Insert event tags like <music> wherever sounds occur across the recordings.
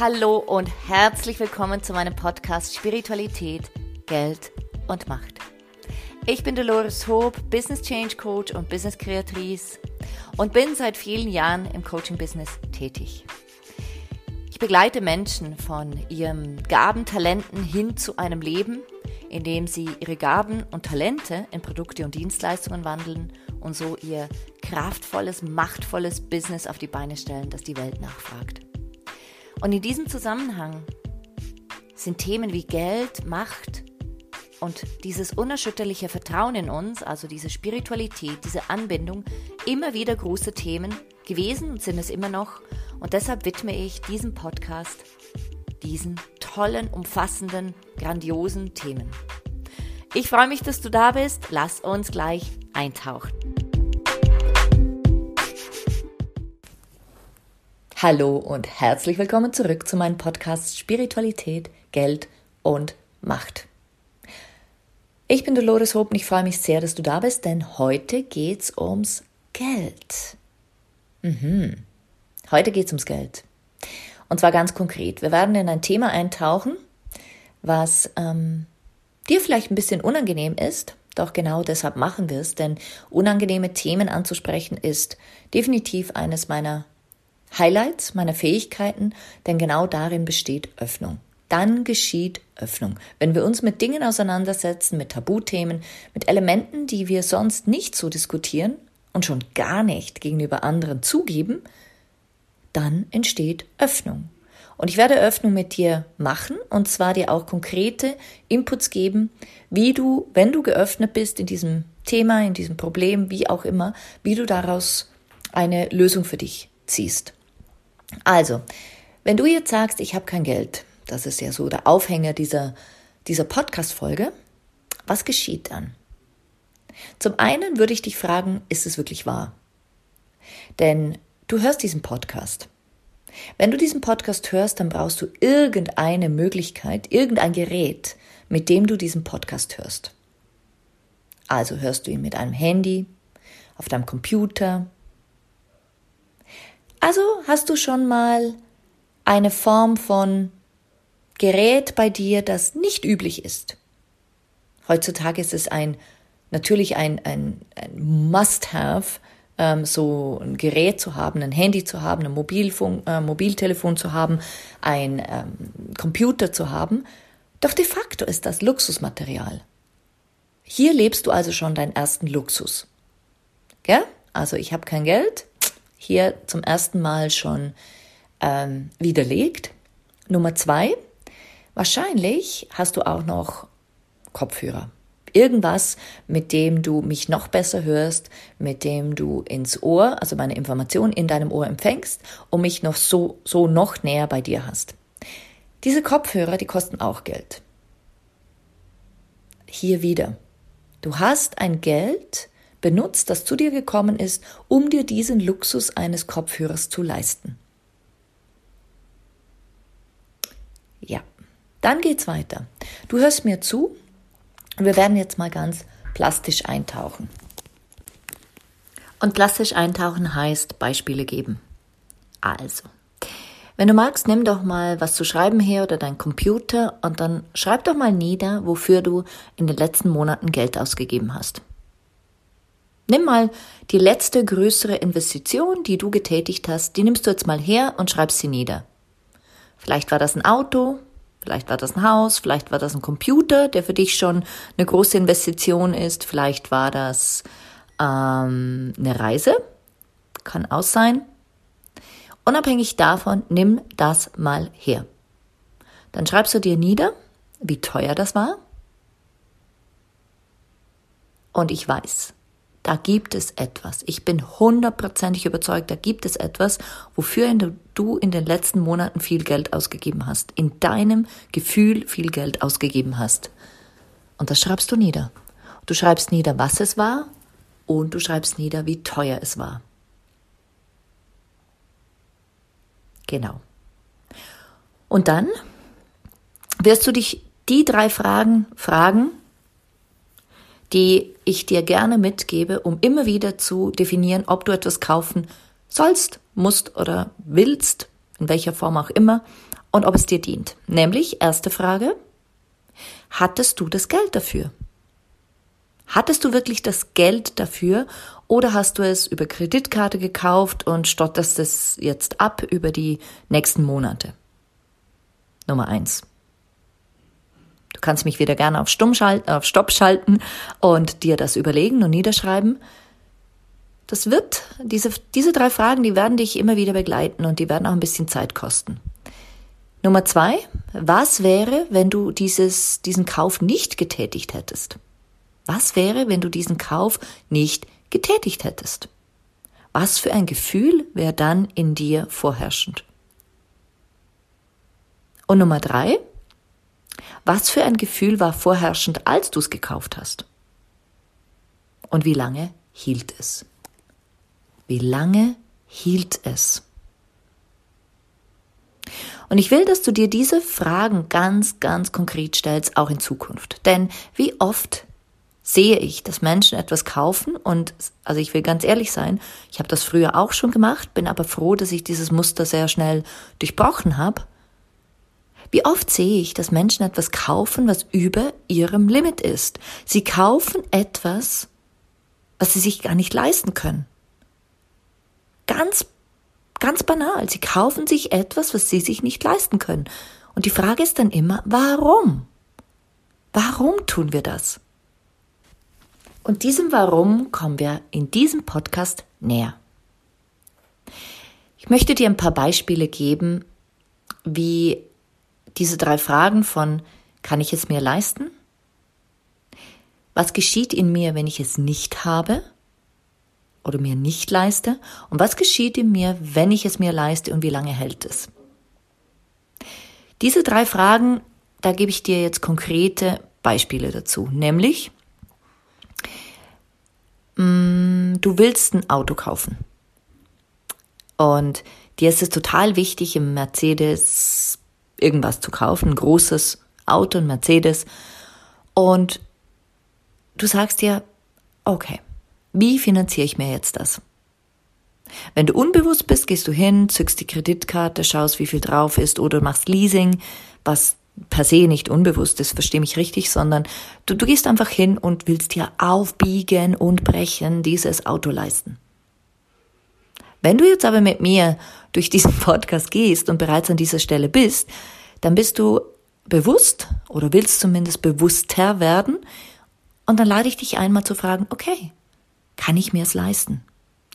Hallo und herzlich willkommen zu meinem Podcast Spiritualität, Geld und Macht. Ich bin Dolores Hope, Business Change Coach und Business Kreatrice und bin seit vielen Jahren im Coaching-Business tätig. Ich begleite Menschen von ihren Gaben, Talenten hin zu einem Leben, in dem sie ihre Gaben und Talente in Produkte und Dienstleistungen wandeln und so ihr kraftvolles, machtvolles Business auf die Beine stellen, das die Welt nachfragt. Und in diesem Zusammenhang sind Themen wie Geld, Macht und dieses unerschütterliche Vertrauen in uns, also diese Spiritualität, diese Anbindung, immer wieder große Themen gewesen und sind es immer noch. Und deshalb widme ich diesem Podcast diesen tollen, umfassenden, grandiosen Themen. Ich freue mich, dass du da bist. Lass uns gleich eintauchen. Hallo und herzlich willkommen zurück zu meinem Podcast Spiritualität, Geld und Macht. Ich bin Dolores Hope und ich freue mich sehr, dass du da bist, denn heute geht's ums Geld. Mhm. Heute geht's ums Geld. Und zwar ganz konkret. Wir werden in ein Thema eintauchen, was ähm, dir vielleicht ein bisschen unangenehm ist, doch genau deshalb machen wir es, denn unangenehme Themen anzusprechen ist definitiv eines meiner Highlights meiner Fähigkeiten, denn genau darin besteht Öffnung. Dann geschieht Öffnung. Wenn wir uns mit Dingen auseinandersetzen, mit Tabuthemen, mit Elementen, die wir sonst nicht so diskutieren und schon gar nicht gegenüber anderen zugeben, dann entsteht Öffnung. Und ich werde Öffnung mit dir machen und zwar dir auch konkrete Inputs geben, wie du, wenn du geöffnet bist in diesem Thema, in diesem Problem, wie auch immer, wie du daraus eine Lösung für dich ziehst. Also, wenn du jetzt sagst, ich habe kein Geld, das ist ja so der Aufhänger dieser, dieser Podcast-Folge, was geschieht dann? Zum einen würde ich dich fragen, ist es wirklich wahr? Denn du hörst diesen Podcast. Wenn du diesen Podcast hörst, dann brauchst du irgendeine Möglichkeit, irgendein Gerät, mit dem du diesen Podcast hörst. Also hörst du ihn mit einem Handy, auf deinem Computer, also hast du schon mal eine Form von Gerät bei dir, das nicht üblich ist. Heutzutage ist es ein natürlich ein, ein, ein Must-have, ähm, so ein Gerät zu haben, ein Handy zu haben, ein Mobilfunk, äh, Mobiltelefon zu haben, ein ähm, Computer zu haben. Doch de facto ist das Luxusmaterial. Hier lebst du also schon deinen ersten Luxus. Gell? Also ich habe kein Geld, hier zum ersten Mal schon ähm, widerlegt. Nummer zwei, wahrscheinlich hast du auch noch Kopfhörer. Irgendwas, mit dem du mich noch besser hörst, mit dem du ins Ohr, also meine Information in deinem Ohr empfängst und mich noch so, so noch näher bei dir hast. Diese Kopfhörer, die kosten auch Geld. Hier wieder. Du hast ein Geld, benutzt, das zu dir gekommen ist, um dir diesen Luxus eines Kopfhörers zu leisten. Ja, dann geht's weiter. Du hörst mir zu und wir werden jetzt mal ganz plastisch eintauchen. Und plastisch eintauchen heißt Beispiele geben. Also, wenn du magst, nimm doch mal was zu schreiben her oder dein Computer und dann schreib doch mal nieder, wofür du in den letzten Monaten Geld ausgegeben hast. Nimm mal die letzte größere Investition, die du getätigt hast, die nimmst du jetzt mal her und schreibst sie nieder. Vielleicht war das ein Auto, vielleicht war das ein Haus, vielleicht war das ein Computer, der für dich schon eine große Investition ist, vielleicht war das ähm, eine Reise, kann auch sein. Unabhängig davon, nimm das mal her. Dann schreibst du dir nieder, wie teuer das war. Und ich weiß, da gibt es etwas. Ich bin hundertprozentig überzeugt, da gibt es etwas, wofür du in den letzten Monaten viel Geld ausgegeben hast, in deinem Gefühl viel Geld ausgegeben hast. Und das schreibst du nieder. Du schreibst nieder, was es war und du schreibst nieder, wie teuer es war. Genau. Und dann wirst du dich die drei Fragen fragen, die ich dir gerne mitgebe, um immer wieder zu definieren, ob du etwas kaufen sollst, musst oder willst, in welcher Form auch immer, und ob es dir dient. Nämlich, erste Frage, hattest du das Geld dafür? Hattest du wirklich das Geld dafür oder hast du es über Kreditkarte gekauft und stotterst es jetzt ab über die nächsten Monate? Nummer eins. Du kannst mich wieder gerne auf, Stumm schalten, auf Stopp schalten und dir das überlegen und niederschreiben. Das wird, diese, diese drei Fragen, die werden dich immer wieder begleiten und die werden auch ein bisschen Zeit kosten. Nummer zwei, was wäre, wenn du dieses, diesen Kauf nicht getätigt hättest? Was wäre, wenn du diesen Kauf nicht getätigt hättest? Was für ein Gefühl wäre dann in dir vorherrschend? Und Nummer drei, was für ein Gefühl war vorherrschend, als du es gekauft hast? Und wie lange hielt es? Wie lange hielt es? Und ich will, dass du dir diese Fragen ganz, ganz konkret stellst, auch in Zukunft. Denn wie oft sehe ich, dass Menschen etwas kaufen und, also ich will ganz ehrlich sein, ich habe das früher auch schon gemacht, bin aber froh, dass ich dieses Muster sehr schnell durchbrochen habe. Wie oft sehe ich, dass Menschen etwas kaufen, was über ihrem Limit ist. Sie kaufen etwas, was sie sich gar nicht leisten können. Ganz, ganz banal. Sie kaufen sich etwas, was sie sich nicht leisten können. Und die Frage ist dann immer, warum? Warum tun wir das? Und diesem Warum kommen wir in diesem Podcast näher. Ich möchte dir ein paar Beispiele geben, wie diese drei Fragen von kann ich es mir leisten? Was geschieht in mir, wenn ich es nicht habe oder mir nicht leiste? Und was geschieht in mir, wenn ich es mir leiste und wie lange hält es? Diese drei Fragen, da gebe ich dir jetzt konkrete Beispiele dazu, nämlich Mm, du willst ein Auto kaufen. Und dir ist es total wichtig, im Mercedes irgendwas zu kaufen, ein großes Auto, ein Mercedes. Und du sagst dir, okay, wie finanziere ich mir jetzt das? Wenn du unbewusst bist, gehst du hin, zückst die Kreditkarte, schaust, wie viel drauf ist oder machst Leasing, was per se nicht unbewusst ist, verstehe mich richtig, sondern du, du gehst einfach hin und willst dir aufbiegen und brechen dieses Auto leisten. Wenn du jetzt aber mit mir durch diesen Podcast gehst und bereits an dieser Stelle bist, dann bist du bewusst oder willst zumindest bewusster werden und dann lade ich dich einmal zu fragen, okay, kann ich mir es leisten?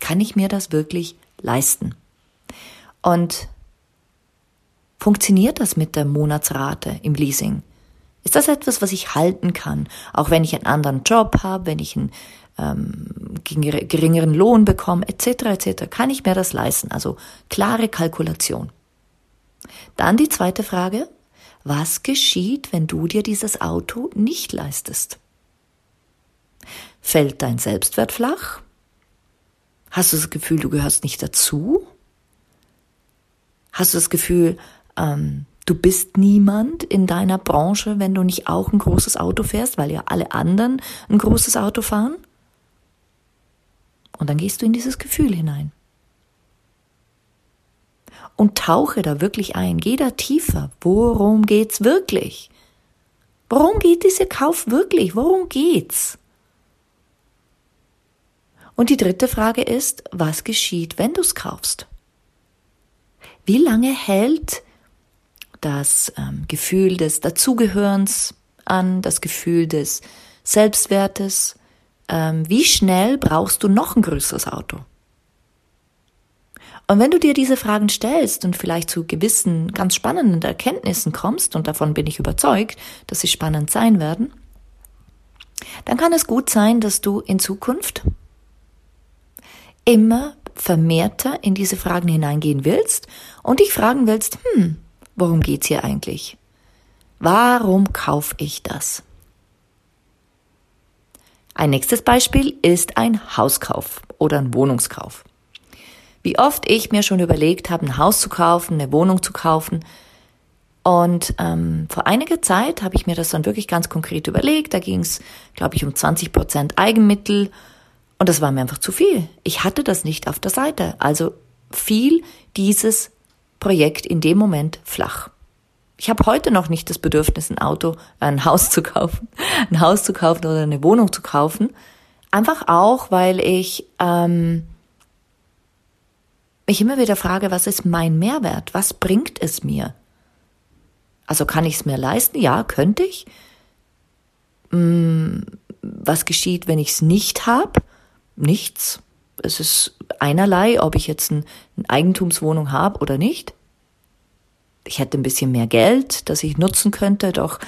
Kann ich mir das wirklich leisten? Und Funktioniert das mit der Monatsrate im Leasing? Ist das etwas, was ich halten kann, auch wenn ich einen anderen Job habe, wenn ich einen ähm, geringeren Lohn bekomme, etc. etc. Kann ich mir das leisten? Also klare Kalkulation. Dann die zweite Frage, was geschieht, wenn du dir dieses Auto nicht leistest? Fällt dein Selbstwert flach? Hast du das Gefühl, du gehörst nicht dazu? Hast du das Gefühl, ähm, du bist niemand in deiner Branche, wenn du nicht auch ein großes Auto fährst, weil ja alle anderen ein großes Auto fahren. Und dann gehst du in dieses Gefühl hinein. Und tauche da wirklich ein, geh da tiefer. Worum geht's wirklich? Worum geht dieser Kauf wirklich? Worum geht's? Und die dritte Frage ist, was geschieht, wenn du es kaufst? Wie lange hält das ähm, Gefühl des Dazugehörens an, das Gefühl des Selbstwertes. Ähm, wie schnell brauchst du noch ein größeres Auto? Und wenn du dir diese Fragen stellst und vielleicht zu gewissen ganz spannenden Erkenntnissen kommst, und davon bin ich überzeugt, dass sie spannend sein werden, dann kann es gut sein, dass du in Zukunft immer vermehrter in diese Fragen hineingehen willst und dich fragen willst, hm, Worum geht's hier eigentlich? Warum kaufe ich das? Ein nächstes Beispiel ist ein Hauskauf oder ein Wohnungskauf. Wie oft ich mir schon überlegt habe, ein Haus zu kaufen, eine Wohnung zu kaufen. Und ähm, vor einiger Zeit habe ich mir das dann wirklich ganz konkret überlegt. Da ging es, glaube ich, um 20 Prozent Eigenmittel. Und das war mir einfach zu viel. Ich hatte das nicht auf der Seite. Also fiel dieses Projekt in dem Moment flach. Ich habe heute noch nicht das Bedürfnis, ein Auto, ein Haus zu kaufen, ein Haus zu kaufen oder eine Wohnung zu kaufen. Einfach auch, weil ich ähm, mich immer wieder frage, was ist mein Mehrwert? Was bringt es mir? Also kann ich es mir leisten? Ja, könnte ich. Hm, was geschieht, wenn ich es nicht habe? Nichts. Es ist einerlei, ob ich jetzt ein, eine Eigentumswohnung habe oder nicht. Ich hätte ein bisschen mehr Geld, das ich nutzen könnte, doch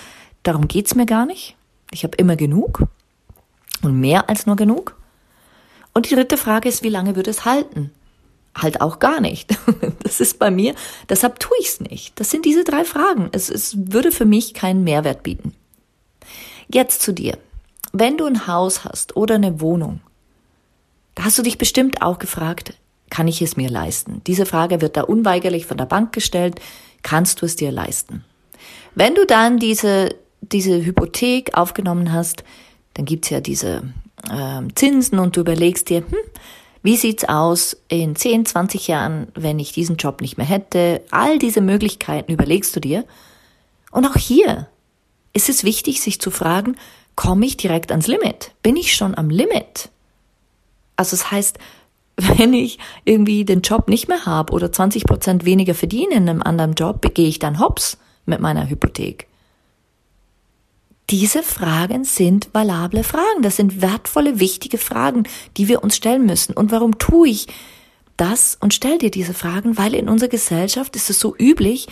darum geht's mir gar nicht. Ich habe immer genug und mehr als nur genug. Und die dritte Frage ist, wie lange würde es halten? Halt auch gar nicht. <laughs> Das ist bei mir, deshalb tue ich es nicht. Das sind diese drei Fragen. Es, es würde für mich keinen Mehrwert bieten. Jetzt zu dir. Wenn du ein Haus hast oder eine Wohnung, da hast du dich bestimmt auch gefragt, kann ich es mir leisten? Diese Frage wird da unweigerlich von der Bank gestellt. Kannst du es dir leisten? Wenn du dann diese, diese Hypothek aufgenommen hast, dann gibt's ja diese äh, Zinsen und du überlegst dir, hm, wie sieht's aus in 10, 20 Jahren, wenn ich diesen Job nicht mehr hätte? All diese Möglichkeiten überlegst du dir. Und auch hier ist es wichtig, sich zu fragen, komme ich direkt ans Limit? Bin ich schon am Limit? Also es das heißt, <laughs> wenn ich irgendwie den Job nicht mehr habe oder 20 Prozent weniger verdiene in einem anderen Job, gehe ich dann hops mit meiner Hypothek. Diese Fragen sind valable Fragen. Das sind wertvolle, wichtige Fragen, die wir uns stellen müssen. Und warum tue ich das und stell dir diese Fragen? Weil in unserer Gesellschaft ist es so üblich,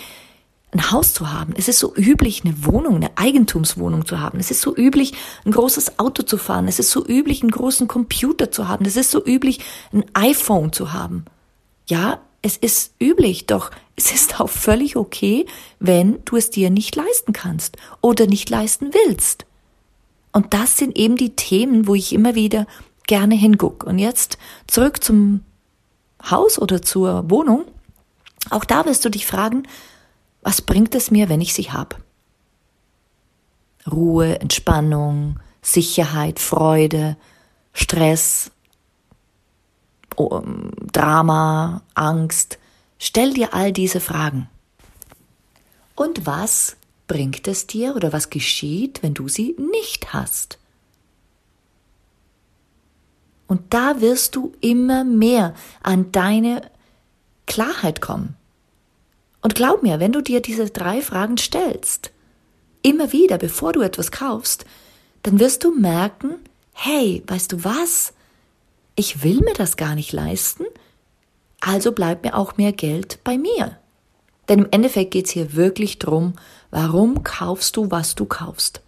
ein Haus zu haben. Es ist so üblich, eine Wohnung, eine Eigentumswohnung zu haben. Es ist so üblich, ein großes Auto zu fahren. Es ist so üblich, einen großen Computer zu haben. Es ist so üblich, ein iPhone zu haben. Ja, es ist üblich, doch es ist auch völlig okay, wenn du es dir nicht leisten kannst oder nicht leisten willst. Und das sind eben die Themen, wo ich immer wieder gerne hinguck. Und jetzt zurück zum Haus oder zur Wohnung. Auch da wirst du dich fragen, was bringt es mir, wenn ich sie habe? Ruhe, Entspannung, Sicherheit, Freude, Stress, Drama, Angst. Stell dir all diese Fragen. Und was bringt es dir oder was geschieht, wenn du sie nicht hast? Und da wirst du immer mehr an deine Klarheit kommen. Und glaub mir, wenn du dir diese drei Fragen stellst, immer wieder, bevor du etwas kaufst, dann wirst du merken, hey, weißt du was? ich will mir das gar nicht leisten, also bleibt mir auch mehr Geld bei mir. Denn im Endeffekt geht es hier wirklich drum, warum kaufst du, was du kaufst?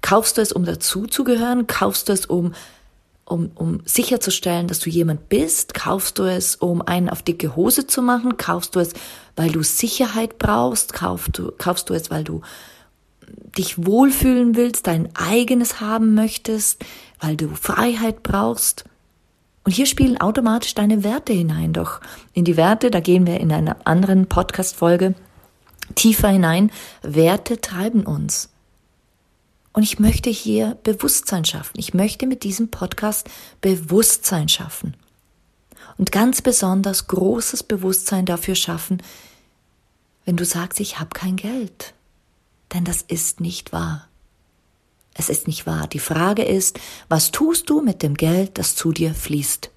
Kaufst du es, um dazuzugehören? Kaufst du es, um, um, um sicherzustellen, dass du jemand bist? Kaufst du es, um einen auf dicke Hose zu machen? Kaufst du es, weil du Sicherheit brauchst? Kaufst du, kaufst du es, weil du dich wohlfühlen willst, dein eigenes haben möchtest, weil du Freiheit brauchst? Und hier spielen automatisch deine Werte hinein. Doch in die Werte, da gehen wir in einer anderen Podcast-Folge tiefer hinein. Werte treiben uns. Und ich möchte hier Bewusstsein schaffen. Ich möchte mit diesem Podcast Bewusstsein schaffen. Und ganz besonders großes Bewusstsein dafür schaffen, wenn du sagst, ich habe kein Geld. Denn das ist nicht wahr. Es ist nicht wahr. Die Frage ist, was tust du mit dem Geld, das zu dir fließt?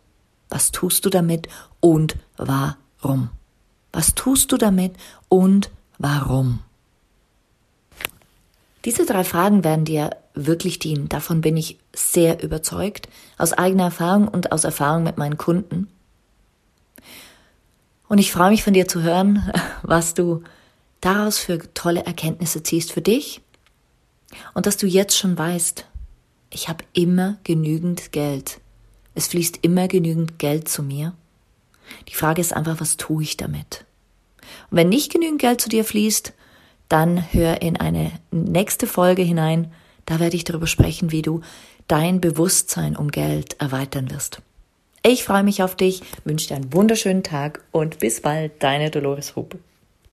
Was tust du damit und warum? Was tust du damit und warum? Diese drei Fragen werden dir wirklich dienen. Davon bin ich sehr überzeugt, aus eigener Erfahrung und aus Erfahrung mit meinen Kunden. Und ich freue mich von dir zu hören, was du daraus für tolle Erkenntnisse ziehst für dich und dass du jetzt schon weißt, ich habe immer genügend Geld. Es fließt immer genügend Geld zu mir. Die Frage ist einfach, was tue ich damit? Und wenn nicht genügend Geld zu dir fließt, dann hör in eine nächste Folge hinein. Da werde ich darüber sprechen, wie du dein Bewusstsein um Geld erweitern wirst. Ich freue mich auf dich, wünsche dir einen wunderschönen Tag und bis bald, deine Dolores Hupe.